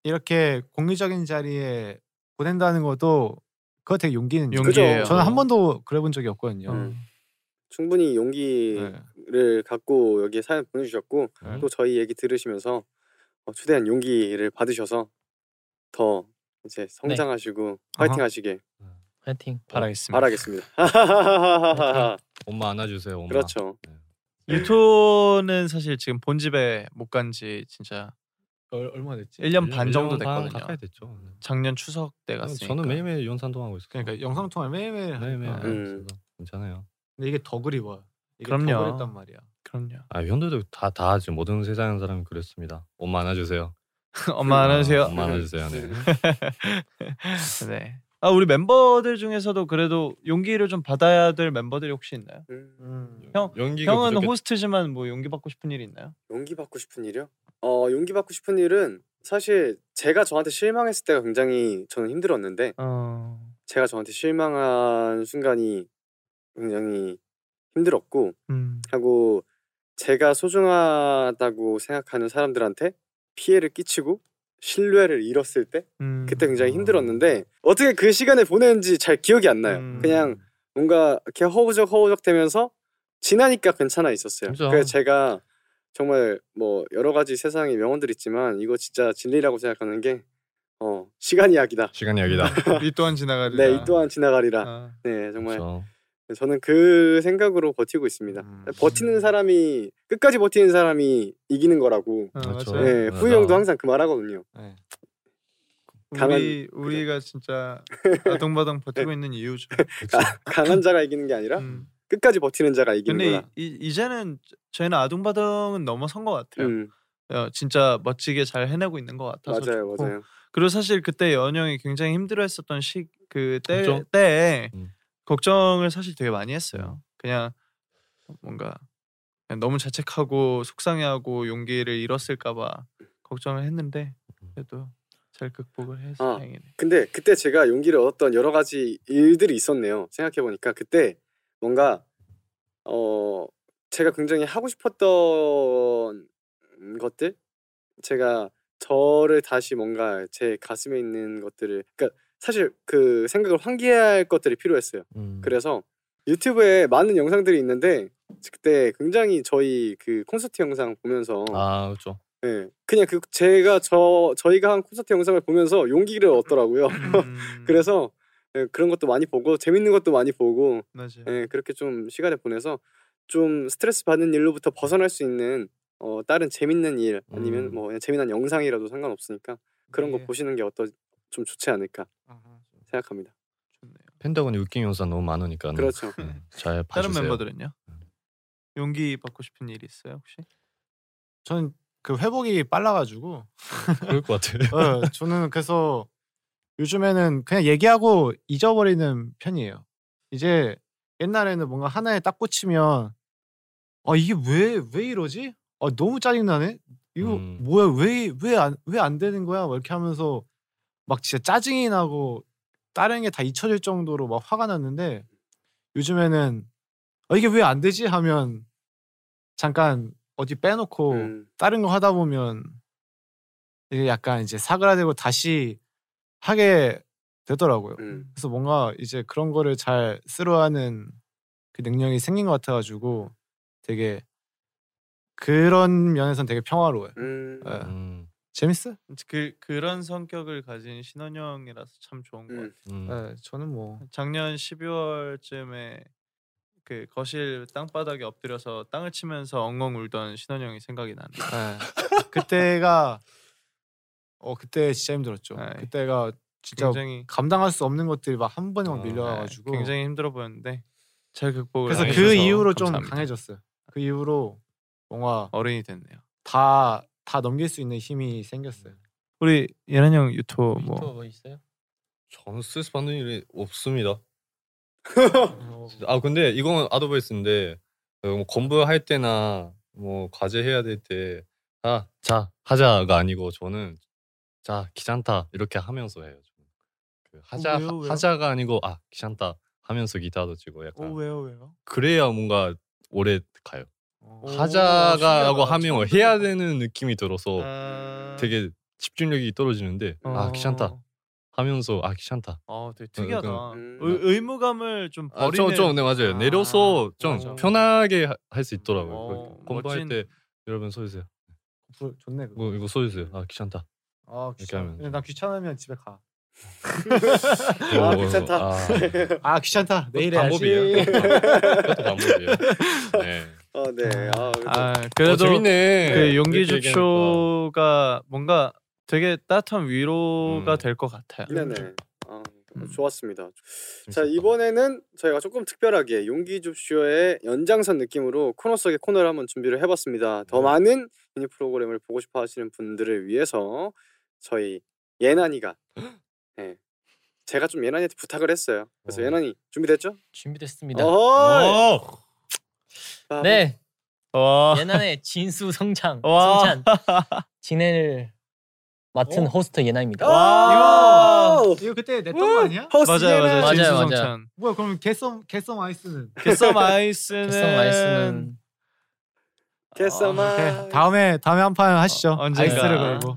E: 이렇게 공개적인 자리에 보낸다는 것도 그거 되게 용기는
C: 용기예요.
E: 저는 한 번도 그래본 적이 없거든요.
A: 음. 충분히 용기를 갖고 여기에 사연 보내주셨고
E: 네.
A: 또 저희 얘기 들으시면서 어, 최대한 용기를 받으셔서 더 이제 성장하시고 파이팅 하시길
D: 파이팅
C: 바라겠습니다.
A: 바라겠습니다.
B: 엄마 안아주세요. 엄마.
A: 그렇죠.
C: 유토는 사실 지금 본집에 못 간 지 진짜
B: 얼, 얼마 됐지?
C: 1년 반
B: 1년
C: 정도
B: 반
C: 됐거든요.
B: 가까이 됐죠. 네.
C: 작년 추석 때 갔으니까.
B: 저는 매일매일 연산동하고 있어요.
E: 그러니까 영상 통화 매일매일
B: 매일매일
E: 하니까.
B: 있어서 괜찮아요.
E: 근데 이게 더 그리워요. 이게
C: 그럼요.
E: 더 그립단 말이야.
C: 그럼요.
B: 아 현도도 다 다 하지 모든 세상 사람이 그랬습니다. 엄마 안아주세요.
C: 엄마 안아주세요.
B: 엄마 안아주세요. 네.
C: 네. 아 우리 멤버들 중에서도 그래도 용기를 좀 받아야 될 멤버들이 혹시 있나요?
A: 음.
C: 형
B: 용기가
C: 형은
B: 부족해-
C: 호스트지만 뭐 용기 받고 싶은 일이 있나요?
A: 용기 받고 싶은 일이요? 어 용기 받고 싶은 일은 사실 제가 저한테 실망했을 때가 굉장히 저는 힘들었는데
C: 어...
A: 제가 저한테 실망한 순간이 굉장히 힘들었고
C: 음.
A: 하고 제가 소중하다고 생각하는 사람들한테 피해를 끼치고 신뢰를 잃었을 때
C: 음.
A: 그때 굉장히 힘들었는데 어떻게 그 시간을 보냈는지 잘 기억이 안 나요.
C: 음.
A: 그냥 뭔가 이렇게 허우적 허우적 되면서 지나니까 괜찮아 있었어요.
B: 그죠.
A: 그래서 제가 정말 뭐 여러 가지 세상에 명언들 있지만 이거 진짜 진리라고 생각하는 게 어, 시간 이야기다.
B: 시간 이야기다.
C: 이 또한 지나가리라.
A: 네, 이 또한 지나가리라.
C: 아.
A: 네, 정말
B: 그렇죠.
A: 저는 그 생각으로 버티고 있습니다.
C: 음.
A: 버티는 사람이 끝까지 버티는 사람이 이기는 거라고.
C: 어,
B: 그렇죠.
C: 맞아요.
A: 네. 후이 형도 항상 그 말하거든요.
E: 네.
A: 강한-
C: 우리 우리가 진짜 아동바동 버티고 있는 이유죠.
A: 가- 강한 자가 이기는 게 아니라
C: 음.
A: 끝까지 버티는 자가 이기는
C: 근데. 이, 이, 제는 저희는 아동바동은 넘어선 것 같아요.
A: 음,
C: 어, 진짜 멋지게 잘 해내고 있는 것 같아서
A: 맞아요,
C: 좋고.
A: 맞아요.
C: 그리고 사실 그때 연영이 굉장히 힘들어했었던 시그때
B: 걱정?
C: 때에
B: 음.
C: 걱정을 사실 되게 많이 했어요. 그냥 뭔가 그냥 너무 자책하고 속상해하고 용기를 잃었을까봐 걱정을 했는데 그래도 잘 극복을 해서
A: 아.
C: 다행이네.
A: 근데 그때 제가 용기를 얻었던 여러 가지 일들이 있었네요. 생각해 보니까 그때 뭔가 어 제가 굉장히 하고 싶었던 것들 제가 저를 다시 뭔가 제 가슴에 있는 것들을 그러니까 사실 그 생각을 환기할 것들이 필요했어요.
B: 음.
A: 그래서 유튜브에 많은 영상들이 있는데 그때 굉장히 저희 그 콘서트 영상 보면서
B: 아 그렇죠.
A: 예, 그냥 그 제가 저 저희가 한 콘서트 영상을 보면서 용기를 얻더라고요.
C: 음,
A: 그래서 예, 그런 것도 많이 보고 재밌는 것도 많이 보고
C: 맞아요.
A: 예, 그렇게 좀 시간을 보내서 좀 스트레스 받는 일로부터 벗어날 수 있는 어, 다른 재밌는 일 아니면
B: 음.
A: 뭐 그냥 재미난 영상이라도 상관없으니까 그런 거
C: 네.
A: 보시는 게 어떠 좀 좋지 않을까
C: 아하,
A: 생각합니다.
C: 좋네요.
B: 펜타곤이 웃긴 영상 너무 많으니까
A: 그렇죠.
B: 네, 잘
C: 다른
B: 봐주세요.
C: 멤버들은요? 용기 받고 싶은 일이 있어요 혹시?
E: 저는 그 회복이 빨라가지고
B: 그럴 것 같아요.
E: 어, 저는 그래서 요즘에는 그냥 얘기하고 잊어버리는 편이에요. 이제 옛날에는 뭔가 하나에 딱 꽂히면 아 이게 왜 왜 이러지? 아 너무 짜증 나네. 이거
B: 음.
E: 뭐야 왜 왜 안 왜 안 되는 거야? 막 이렇게 하면서 막 진짜 짜증이 나고 다른 게 다 잊혀질 정도로 막 화가 났는데 요즘에는 아 이게 왜 안 되지 하면 잠깐 어디 빼놓고
A: 음,
E: 다른 거 하다 보면 이게 약간 이제 사그라들고 다시 하게 되더라고요.
A: 음.
E: 그래서 뭔가 이제 그런 거를 잘 쓰러하는 그 능력이 생긴 것 같아가지고 되게 그런 면에서는 되게 평화로워요.
A: 음,
E: 예.
B: 음,
E: 재밌어?
C: 그 그런 성격을 가진 신원형이라서 참 좋은 것
A: 음.
C: 같아요.
B: 음.
E: 예, 저는 뭐
C: 작년 12월쯤에 그 거실 땅바닥에 엎드려서 땅을 치면서 엉엉 울던 신원형이 생각이 나네.
E: 예. 그때가 어 그때 진짜 힘들었죠.
C: 네.
E: 그때가 진짜
C: 굉장히
E: 감당할 수 없는 것들이 막 한 번에 막
B: 어,
E: 밀려와가지고
C: 네, 굉장히 힘들어 보였는데 잘 극복을
E: 그래서 그 이후로 좀
C: 감사합니다.
E: 강해졌어요. 그 이후로 뭔가
C: 어른이 됐네요.
E: 다 다 넘길 수 있는 힘이 생겼어요.
C: 우리 예란 형 유튜브
D: 뭐, 뭐뭐 있어요?
B: 저는 스트레스 받는 일이 없습니다.
D: 어,
B: 아 근데 이건 아드바이스인데 어, 뭐 공부할 때나 뭐 과제 해야 될때 아, 자 하자가 아니고 저는 자 귀찮다 이렇게 하면서 해요. 저는. 그 하자
C: 왜요, 왜요?
B: 하자가 아니고 아 귀찮다 하면서 기타도 치고
C: 어
B: 약간
C: 왜요 왜요?
B: 그래야 뭔가 오래 가요.
C: 오,
B: 하자가라고. 하면 해야 되는 느낌이 들어서
C: 아.
B: 되게 집중력이 떨어지는데 아
C: 어.
B: 귀찮다 하면서 아 귀찮다.
C: 어 되게 특이하다.
B: 약간-
C: 의, 의무감을 좀
B: 아,
C: 버리는.
B: 좀, 좀, 네, 맞아요. 내려서 좀
C: 맞아.
B: 편하게 할 수 있더라고요.
C: 어,
B: 공부할
C: 멋진-
B: 때 여러분 써주세요.
E: 좋네 그거.
B: 이거, 이거 써주세요. 아 귀찮다.
E: 아
B: 이렇게
E: 귀찮아.
B: 하면.
E: 나 귀찮으면 집에 가.
B: 어,
E: 아 귀찮다.
B: 아.
E: 아, 귀찮다. 내일 해야지.
B: 방법이에요. 그것도 방법이에요. 네.
A: 어, 네. 아, 그래도-
C: 아 그래도
B: 어, 재밌네.
C: 그 용기
B: 이렇게
C: 줍쇼가 뭔가 되게 따뜻한 위로가
B: 음.
C: 될것 같아요.
A: 네네. 아, 좋았습니다. 자 이번에는 저희가 조금 특별하게 용기 줍쇼의 연장선 느낌으로 코너 속의 코너를 한번 준비를 해봤습니다. 더 많은 미니 프로그램을 보고 싶어 하시는 분들을 위해서 저희 예난이가 네, 제가 좀 예난이한테 부탁을 했어요. 그래서 예난이 준비됐죠?
D: 준비됐습니다.
A: 아,
D: 네.
C: 와.
D: 예난의 진수 성장
C: 와.
D: 성찬 진행을 맡은
E: 어?
D: 호스트 예나입니다.
E: 와! 이거 그때 냈던 거 아니야?
C: 맞아요, 맞아요.
D: 맞아요,
C: 진수
D: 맞아요.
C: 성찬.
E: 뭐야 그럼 개썸 개썸 아이스는
C: 개썸 아이스는
D: 개썸 아이스는
A: 개썸아.
E: 오케이. 다음에 다음에 한 판 하시죠.
C: 언젠가.
E: 아이스를 걸고.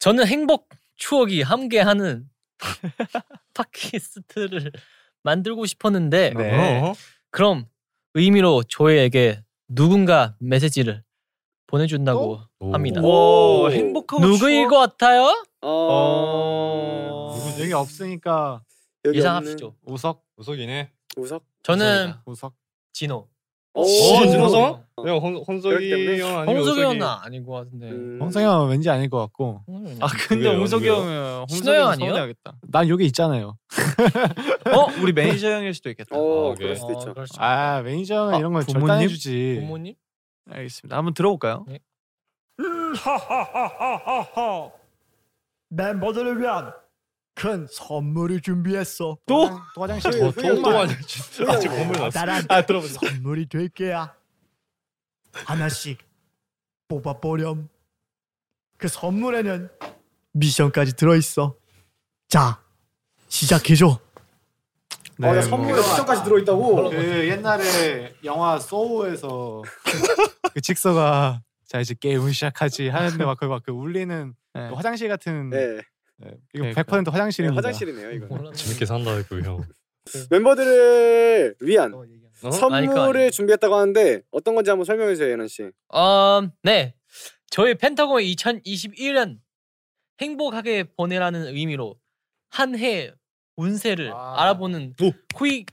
D: 저는 행복 추억이 함께하는 팟캐스트를 만들고 싶었는데
C: 네.
B: 어?
D: 그럼 의미로 조회에게 누군가 메시지를 보내준다고
B: 오.
D: 합니다.
C: 오, 행복하고
D: 누구일? 것 같아요?
C: 어.
E: 여기 없으니까
A: 여기
D: 예상합시죠.
E: 우석
B: 우석이네.
A: 우석.
D: 저는
E: 우석.
D: 진호.
A: 오,
B: 오,
A: 진호.
B: 진호 성? 내가 헌,
A: 그렇기
B: 헌석이. 형 아니면
D: 홍석이? 형은 아닌 것 같은데.
A: 음.
E: 홍성이 형은 왠지 아닐 것 같고.
D: 홍석이
C: 아
D: 형.
C: 근데 홍석이? 형은 홍석이 형형
D: 아니에요?
C: 서운해하겠다.
E: 난 여기 있잖아요.
C: 어 우리 매니저 형일 수도 있겠다.
A: 어,
B: 아,
A: 그럴. 수도 있죠.
D: 그럴
E: 수아 매니저 형은
C: 아,
E: 이런 걸 절대
C: 부모님?
E: 안 해주지.
D: 부모님?
C: 알겠습니다. 한번 들어볼까요?
K: 멤버들을 위한 큰 선물을 준비했어.
E: 또? 또 화장실.
A: 또, 또.
B: 아직 건물 났어.
K: 나란
C: 아 들어보자.
K: 선물이 될 게야. 하나씩 뽑아보렴. 그 선물에는 미션까지 들어있어. 자, 시작해줘.
E: 네,
A: 아, 나
E: 뭐.
A: 선물에 미션까지 들어있다고.
E: 그 옛날에 영화 소우에서 그 직서가 자 이제 게임을 시작하지 하는데 막그막그 울리는
C: 네.
E: 그 화장실 같은
A: 네.
E: 네, 이거
C: 그러니까.
E: 100%
A: 네,
E: 화장실입니다.
A: 화장실이네요 이거.
B: 재밌게 산다 그 형.
A: 멤버들을 위한
B: 어?
D: 아니,
A: 선물을
D: 아니에요.
A: 준비했다고 하는데 어떤 건지 한번 설명해 주세요, 예난 씨.
D: 어, 네. 저희 펜타곤 2021년 행복하게 보내라는 의미로 한 해 운세를
E: 아.
D: 알아보는
B: 오.
D: 후이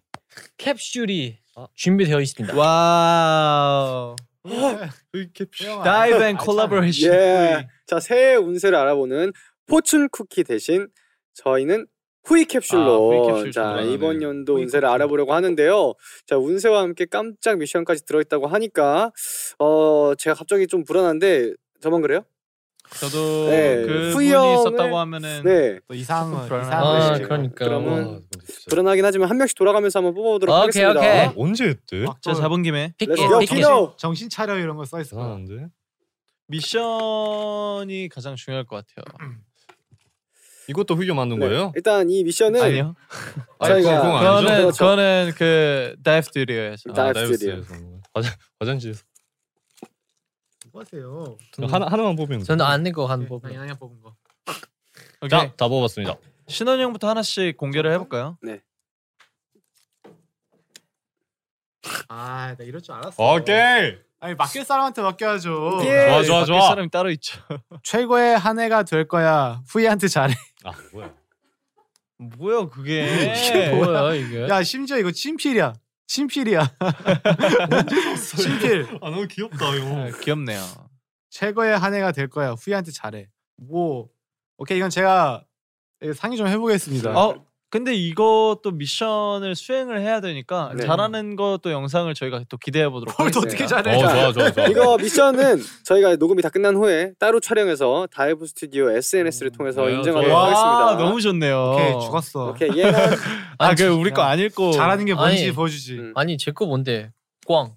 D: 캡슐이 준비되어 있습니다.
C: Wow.
B: 이렇게
C: 다이브 and collaboration.
A: 예. 자, 새해 운세를 알아보는 fortune cookie 대신 저희는 후이 캡슐로
C: 아, 후이 캡슐
A: 자. 이번
B: 네.
A: 연도
E: 후이
A: 운세를
E: 캡슐.
A: 알아보려고 하는데요. 자 운세와 함께 깜짝 미션까지 들어있다고 하니까 어 제가 갑자기 좀 불안한데 저만 그래요?
C: 저도
A: 네,
C: 그
A: 후이
C: 분이
A: 형을-
C: 있었다고 하면은
A: 네
E: 또 이상은
C: 불안하네.
D: 아,
E: 거지.
D: 그러니까.
A: 그러면
B: 진짜.
A: 불안하긴 하지만 한 명씩 돌아가면서 한번 뽑아보도록
D: 오케이,
A: 하겠습니다.
D: 오케이.
B: 언제 했대?
E: 또
C: 잡은 김에
D: 픽게,
A: 렛츠 고,
D: 픽게.
A: 키노!
E: 정신 차려 이런 거 써 있을 거야.
B: 대단한데?
C: 미션이 가장 중요할 것 같아요.
B: 이것도 휘겨 만든
A: 네,
B: 거예요?
A: 일단 이 미션은
C: 아니요.
B: 아니,
A: 저희가-
B: 그건 아니죠?
C: 그거는
A: 그렇죠.
C: 그거는 그 다이브 스튜디오에서.
A: 다이브
B: 다이브
A: 스튜디오.
B: 스튜디오에서. 화장 화장실에서
E: 뭐 하세요?
B: 하나 하나만 뽑으면
D: 저는 안 읽고 한
E: 네,
D: 법.
E: 나 양양 뽑은 거.
C: 오케이.
B: 자, 다 뽑았습니다.
C: 신원 형부터 하나씩 공개를 해볼까요?
E: 아, 나 이럴 줄 알았어.
B: 오케이.
E: 아니 맡길 사람한테 맡겨야죠.
A: 예.
B: 좋아 좋아
C: 밖에
B: 좋아.
C: 사람이 따로 있죠.
E: 최고의 한 해가 될 거야. 후이한테 잘해.
B: 아 뭐야?
C: 뭐야 그게?
D: 이게 뭐야 이게?
E: 야 심지어 이거 친필이야. 친필이야. 친필.
B: 아 너무 귀엽다
C: 아,
B: 형.
C: 귀엽네요.
E: 최고의 한 해가 될 거야. 후이한테 잘해. 뭐 오케이 이건 제가 상의 좀 해보겠습니다.
C: 어 근데 이것도 미션을 수행을 해야 되니까
A: 네.
C: 잘하는 것도 영상을 저희가 또 기대해 보도록
E: 뭘
C: 하겠습니다.
E: 어떻게 잘해?
B: 어 좋아 좋아 좋아.
A: 이거 미션은 저희가 녹음이 다 끝난 후에 따로 촬영해서 다이브 스튜디오 SNS를 통해서
B: 네,
A: 인증하도록. 하겠습니다.
C: 와 너무 좋네요.
E: 오케이 죽었어.
A: 오케이 얘는
C: 아 그 우리 거안 읽고
E: 잘하는 게 뭔지
D: 아니.
E: 보여주지.
A: 음.
D: 아니 제 거 뭔데? 꽝.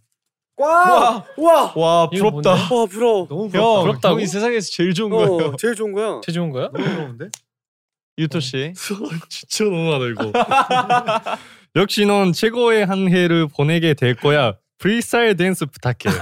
A: 와! 와!
C: 와 부럽다.
A: 와 부러워.
E: 너무
C: 형
E: 부럽다.
D: 부럽다고?
C: 형이 세상에서 제일 좋은 거예요.
A: 어, 제일 좋은 거야.
D: 제일 좋은 거야?
E: 너무 부러운데?
C: 유토 씨.
B: 진짜 너무하다 이거. 역시 넌 최고의 한 해를 보내게 될 거야. 프리스타일 댄스 부탁해.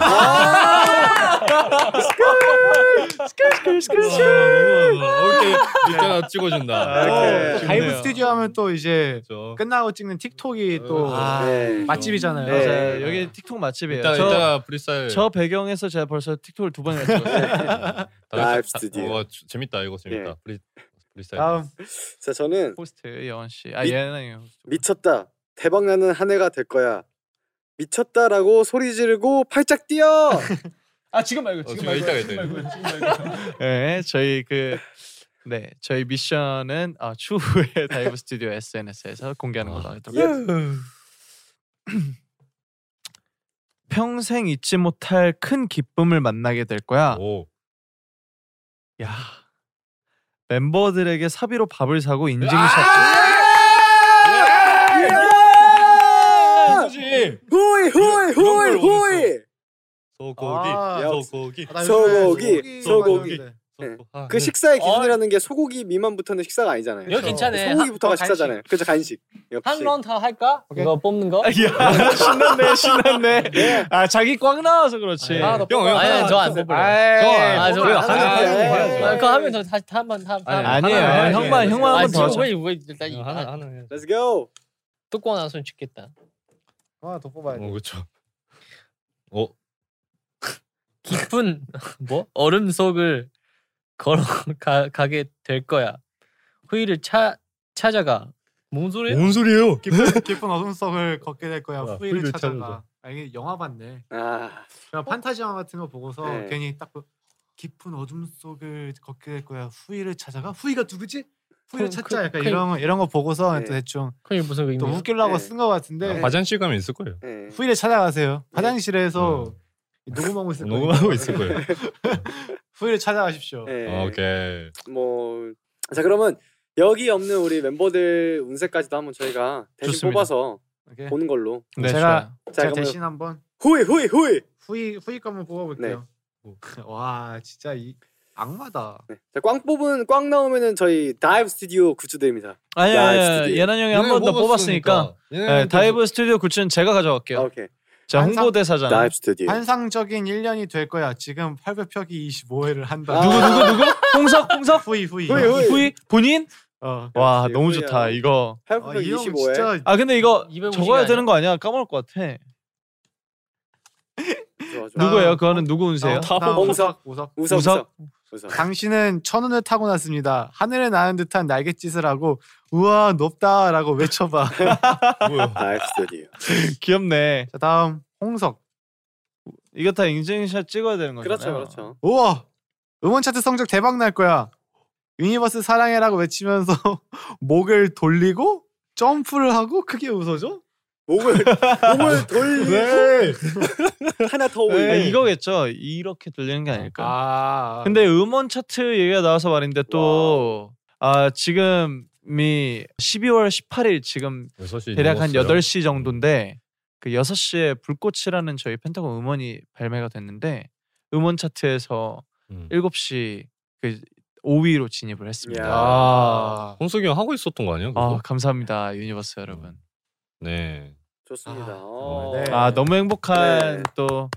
B: 오케이 이따가 찍어준다.
E: 어,
B: 오케이.
E: 다이브
B: 좋네요.
E: 스튜디오 하면 또 이제 끝나고 찍는 틱톡이 또
C: 아,
A: 네.
E: 맛집이잖아요.
C: 맞아요. 여기 틱톡 맛집이에요.
B: 이따-
C: 저,
B: 이따가 프리스타일.
C: 저 배경에서 제가 벌써 틱톡을 두 번이나 찍었어요.
A: 다이브 스튜디오.
B: 어, 주- 재밌다 이거 재밌다.
A: 예.
B: 프리.
E: 다음
A: 자 저는
C: 호스트 여원 씨. 아
A: 미-
C: 얘는요.
A: 미쳤다. 대박 나는 한 해가 될 거야. 미쳤다라고 소리 지르고 팔짝 뛰어.
E: 아 지금 말고
B: 지금 말고, 이따가, 지금. 말고,
C: 네, 저희 그 네, 저희 미션은 아, 추후에 다이브 스튜디오 SNS에서 공개하는 걸로 하도록 하겠습니다. 평생 잊지 못할 큰 기쁨을 만나게 될 거야.
B: 오.
C: 야. 멤버들에게 사비로 밥을 사고 인증샷.
A: 후이 후이 후이 후이.
B: 소고기,
E: 아,
B: 소고기,
E: 나
A: 소고기, 소고기.
B: 네. 아,
A: 그 식사의 기준이라는 게 소고기 미만부터는 식사가 아니잖아요.
D: 이거 괜찮네.
A: 소고기부터가
D: 한-
A: 식사잖아요. 그렇죠 간식. 역시.
D: 한 라운드 할까? 이거 뽑는 거?
C: 야, 신났네, 신났네. 아, 자기 꽝 나와서 그렇지.
D: 더
B: 형. 형,
D: 아니
B: 하나
D: 저안
B: 더
D: 뽑을래.
C: 저안
D: 아, 저. 아, 그거 하면 더 다시 한번 한
B: 아니,
C: 아니에요. 형만 형만
D: 아
C: 한번 더.
D: 왜 왜 일단 이-
B: 하나
D: 아,
B: 하나 해.
A: Let's go.
D: 뚜껑 나왔으면 좋겠다.
E: 하나 더 뽑아야
B: 어
E: 돼.
B: 그렇죠. 어
D: 깊은 뭐 얼음 속을 걸어 가, 가게 될 거야. 후이를 차 찾아가. 뭔 소리야?
B: 뭔 소리예요?
E: 깊은 깊은 어둠 속을 걷게 될 거야.
B: 아,
E: 후이를 찾아가.
B: 찾아가.
E: 아 이게 영화 봤네.
A: 아
E: 그냥 판타지 영화 같은 거 보고서
A: 네.
E: 괜히 딱 그- 깊은 어둠 속을 걷게 될 거야. 후이를 찾아가. 후이가 누구지? 후이를
D: 그-
E: 찾자.
D: 그-
E: 약간
D: 그-
E: 이런 거- 이런 거 보고서
A: 네.
E: 또 대충
D: 그게 무슨 의미야?
E: 또 웃기려고
A: 네.
E: 쓴거 같은데
B: 화장실 가면 있을 거예요.
A: 네.
E: 후이를 찾아가세요. 화장실에서 녹음하고 있을 거예요.
B: 녹음하고 있을 거예요.
E: 후이를 찾아가십시오.
A: 네.
B: 아, 오케이.
A: 뭐 자 그러면 여기 없는 우리 멤버들 운세까지도 한번 저희가 대신
C: 좋습니다.
A: 뽑아서
E: 오케이.
A: 보는 걸로.
C: 네,
E: 제가
C: 좋아요.
A: 자,
E: 제가
A: 그러면
E: 대신 한번
A: 후이 후이 후이.
E: 후이 후이 거 한번 뽑아볼게요.
B: 네.
E: 와 진짜 이 악마다.
A: 네. 자, 꽝 뽑은 꽝 나오면은 저희 다이브 스튜디오 굿즈 드립니다.
C: 아니,
A: 스튜디오.
C: 예난 형이 한 번 더 뽑았으니까 네, 다이브 스튜디오 굿즈는 제가 가져갈게요.
A: 아, 오케이.
C: 자, 홍보대사잖아.
A: 다이브 스튜디오.
E: 환상적인 1년이 될 거야. 지금 800표기 25회를 한다.
A: 아.
C: 누구 누구 누구? 홍석 홍석
E: 후이 후이.
A: 후이, 후이.
C: 후이 본인?
E: 어.
C: 와, 너무
A: 후이야.
C: 좋다. 이거.
E: 아,
A: 800
E: 이형
A: 25에.
E: 진짜
C: 아, 근데 이거
D: 250
C: 적어야
D: 아니야?
C: 되는 거 아니야? 까먹을 것 같아.
A: 좋아, 좋아.
C: 누구예요?
E: 다음,
C: 그거는 누구 운세요?
E: 다음, 다음
A: 홍석.
E: 우석.
A: 우석
C: 우석.
A: 우석.
E: 당신은 천운을 타고 났습니다. 하늘에 나는 듯한 날갯짓을 하고 우와 높다라고 외쳐봐.
A: 스튜디오.
C: 귀엽네.
E: 자 다음 홍석.
C: 이거 다 인증샷 찍어야 되는 거잖아요.
A: 그렇죠, 그렇죠.
E: 우와 음원 차트 성적 대박 날 거야. 유니버스 사랑해라고 외치면서 목을 돌리고 점프를 하고 크게 웃어줘.
A: 목을 목을 돌리고
E: 네.
A: 하나 더
C: 아,
A: 올리고.
C: 이거겠죠. 이렇게 들리는 게 아닐까.
E: 아
C: 근데 음원 차트 얘기가 나와서 말인데 또 아, 지금이 12월 18일 지금
B: 6시
C: 대략 한
B: 넘었어요.
C: 8시 정도인데 그 6시에 불꽃이라는 저희 펜타곤 음원이 발매가 됐는데 음원 차트에서
B: 음.
C: 7시 그 5위로 진입을 했습니다.
A: 이야.
C: 아,
B: 홍석이 형 하고 있었던 거 아니야? 그거?
C: 아, 감사합니다. 유니버스 여러분.
B: 네.
A: 좋습니다.
E: 아,
A: 어.
E: 네.
C: 아, 너무 행복한
A: 네.
C: 또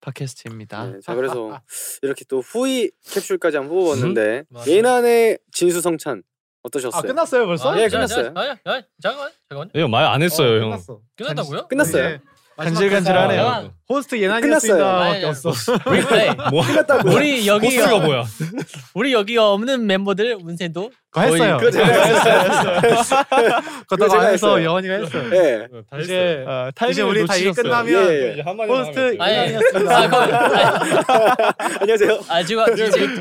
C: 팟캐스트입니다.
A: 네, 자 그래서 이렇게 또 후이 캡슐까지 한번 뽑아봤는데
D: 맞아요.
A: 옌안의 진수성찬 어떠셨어요?
E: 아 끝났어요 벌써?
A: 예,
D: 자,
A: 끝났어요.
D: 자, 아니, 아니, 잠깐만, 잠깐만.
B: 이거 말 안 했어요, 형.
E: 끝났어.
D: 끝났다고요?
A: 끝났어요.
E: 이제
C: 간질간질하네요.
E: 호스트
A: 끝났어요.
E: 옌안이었습니다밖에 없어.
D: 리플레이.
B: 뭐?
A: 끝났다고.
D: 우리 여기
B: 호스트가 뭐야?
D: 우리 여기 없는 멤버들 운세도
E: 그거 했어요.
A: 그거 제가 했어요.
E: 그거
A: 제가
E: 다 해서. 여원이가 했어요.
A: 예.
B: 다
E: 이제
C: 아,
E: 이제 우리 다 이게. 끝나면
A: 예, 예.
B: 이제
E: 호스트 옌안이었습니다.
D: 아,
A: 안녕하세요.
D: 아 지금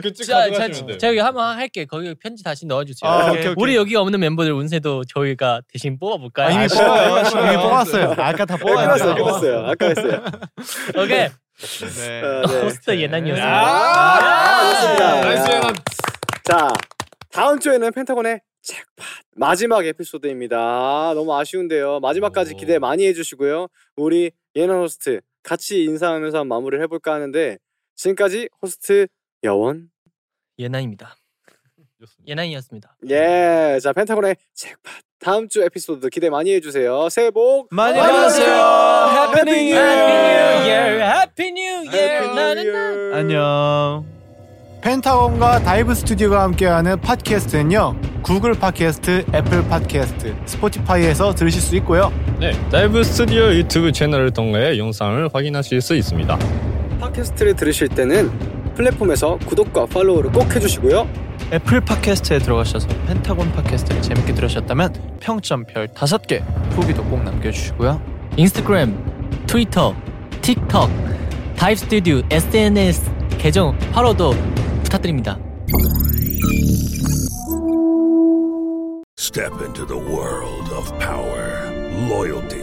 B: 그
D: 자, 자,
B: 가져가시면 돼요.
D: 제가 여기 한번 할게. 거기 편지 다시 넣어주세요.
E: 아, 오케이, 오케이.
D: 우리 여기 없는 멤버들 운세도 저희가 대신 뽑아볼까요?
E: 아, 이미
C: 아,
E: 뽑았어요.
C: 싫어요.
E: 이미 뽑았어요.
C: 아까 다
A: 네.
C: 뽑았어요.
A: 끝났어요. 아까 했어요.
D: 오케이.
C: 네.
A: 아, 네.
D: 호스트 옌안이었습니다.
A: 아, 좋습니다.
B: Nice 옌안.
A: 자 다음 주에는 펜타곤의 잭팟 마지막 에피소드입니다. 너무 아쉬운데요. 마지막까지
B: 오.
A: 기대 많이 해주시고요. 우리 옌안 호스트 같이 인사하면서 마무리를 해볼까 하는데 지금까지 호스트 여원
D: 옌안입니다. 옌안이었습니다.
A: 예, 자 펜타곤의 잭팟 다음 주 에피소드 기대 많이 해주세요. 새해 복
C: 많이
A: 받으세요.
C: Happy New Year.
D: Happy New Year. 나는
C: 안녕.
E: 펜타곤과 다이브 스튜디오가 함께하는 팟캐스트는요. 구글 팟캐스트, 애플 팟캐스트, 스포티파이에서 들으실 수 있고요.
B: 네, 다이브 스튜디오 유튜브 채널을 통해 영상을 확인하실 수 있습니다.
A: 팟캐스트를 들으실 때는 플랫폼에서 구독과 팔로우를 꼭 해주시고요.
C: 애플 팟캐스트에 들어가셔서 펜타곤 팟캐스트를 재밌게 들으셨다면 평점 별 5개 후기도 꼭 남겨주시고요.
D: 인스타그램, 트위터, 틱톡, 다이브 스튜디오 SNS 계정 팔로우도 부탁드립니다.
L: Step into the world of power, loyalty,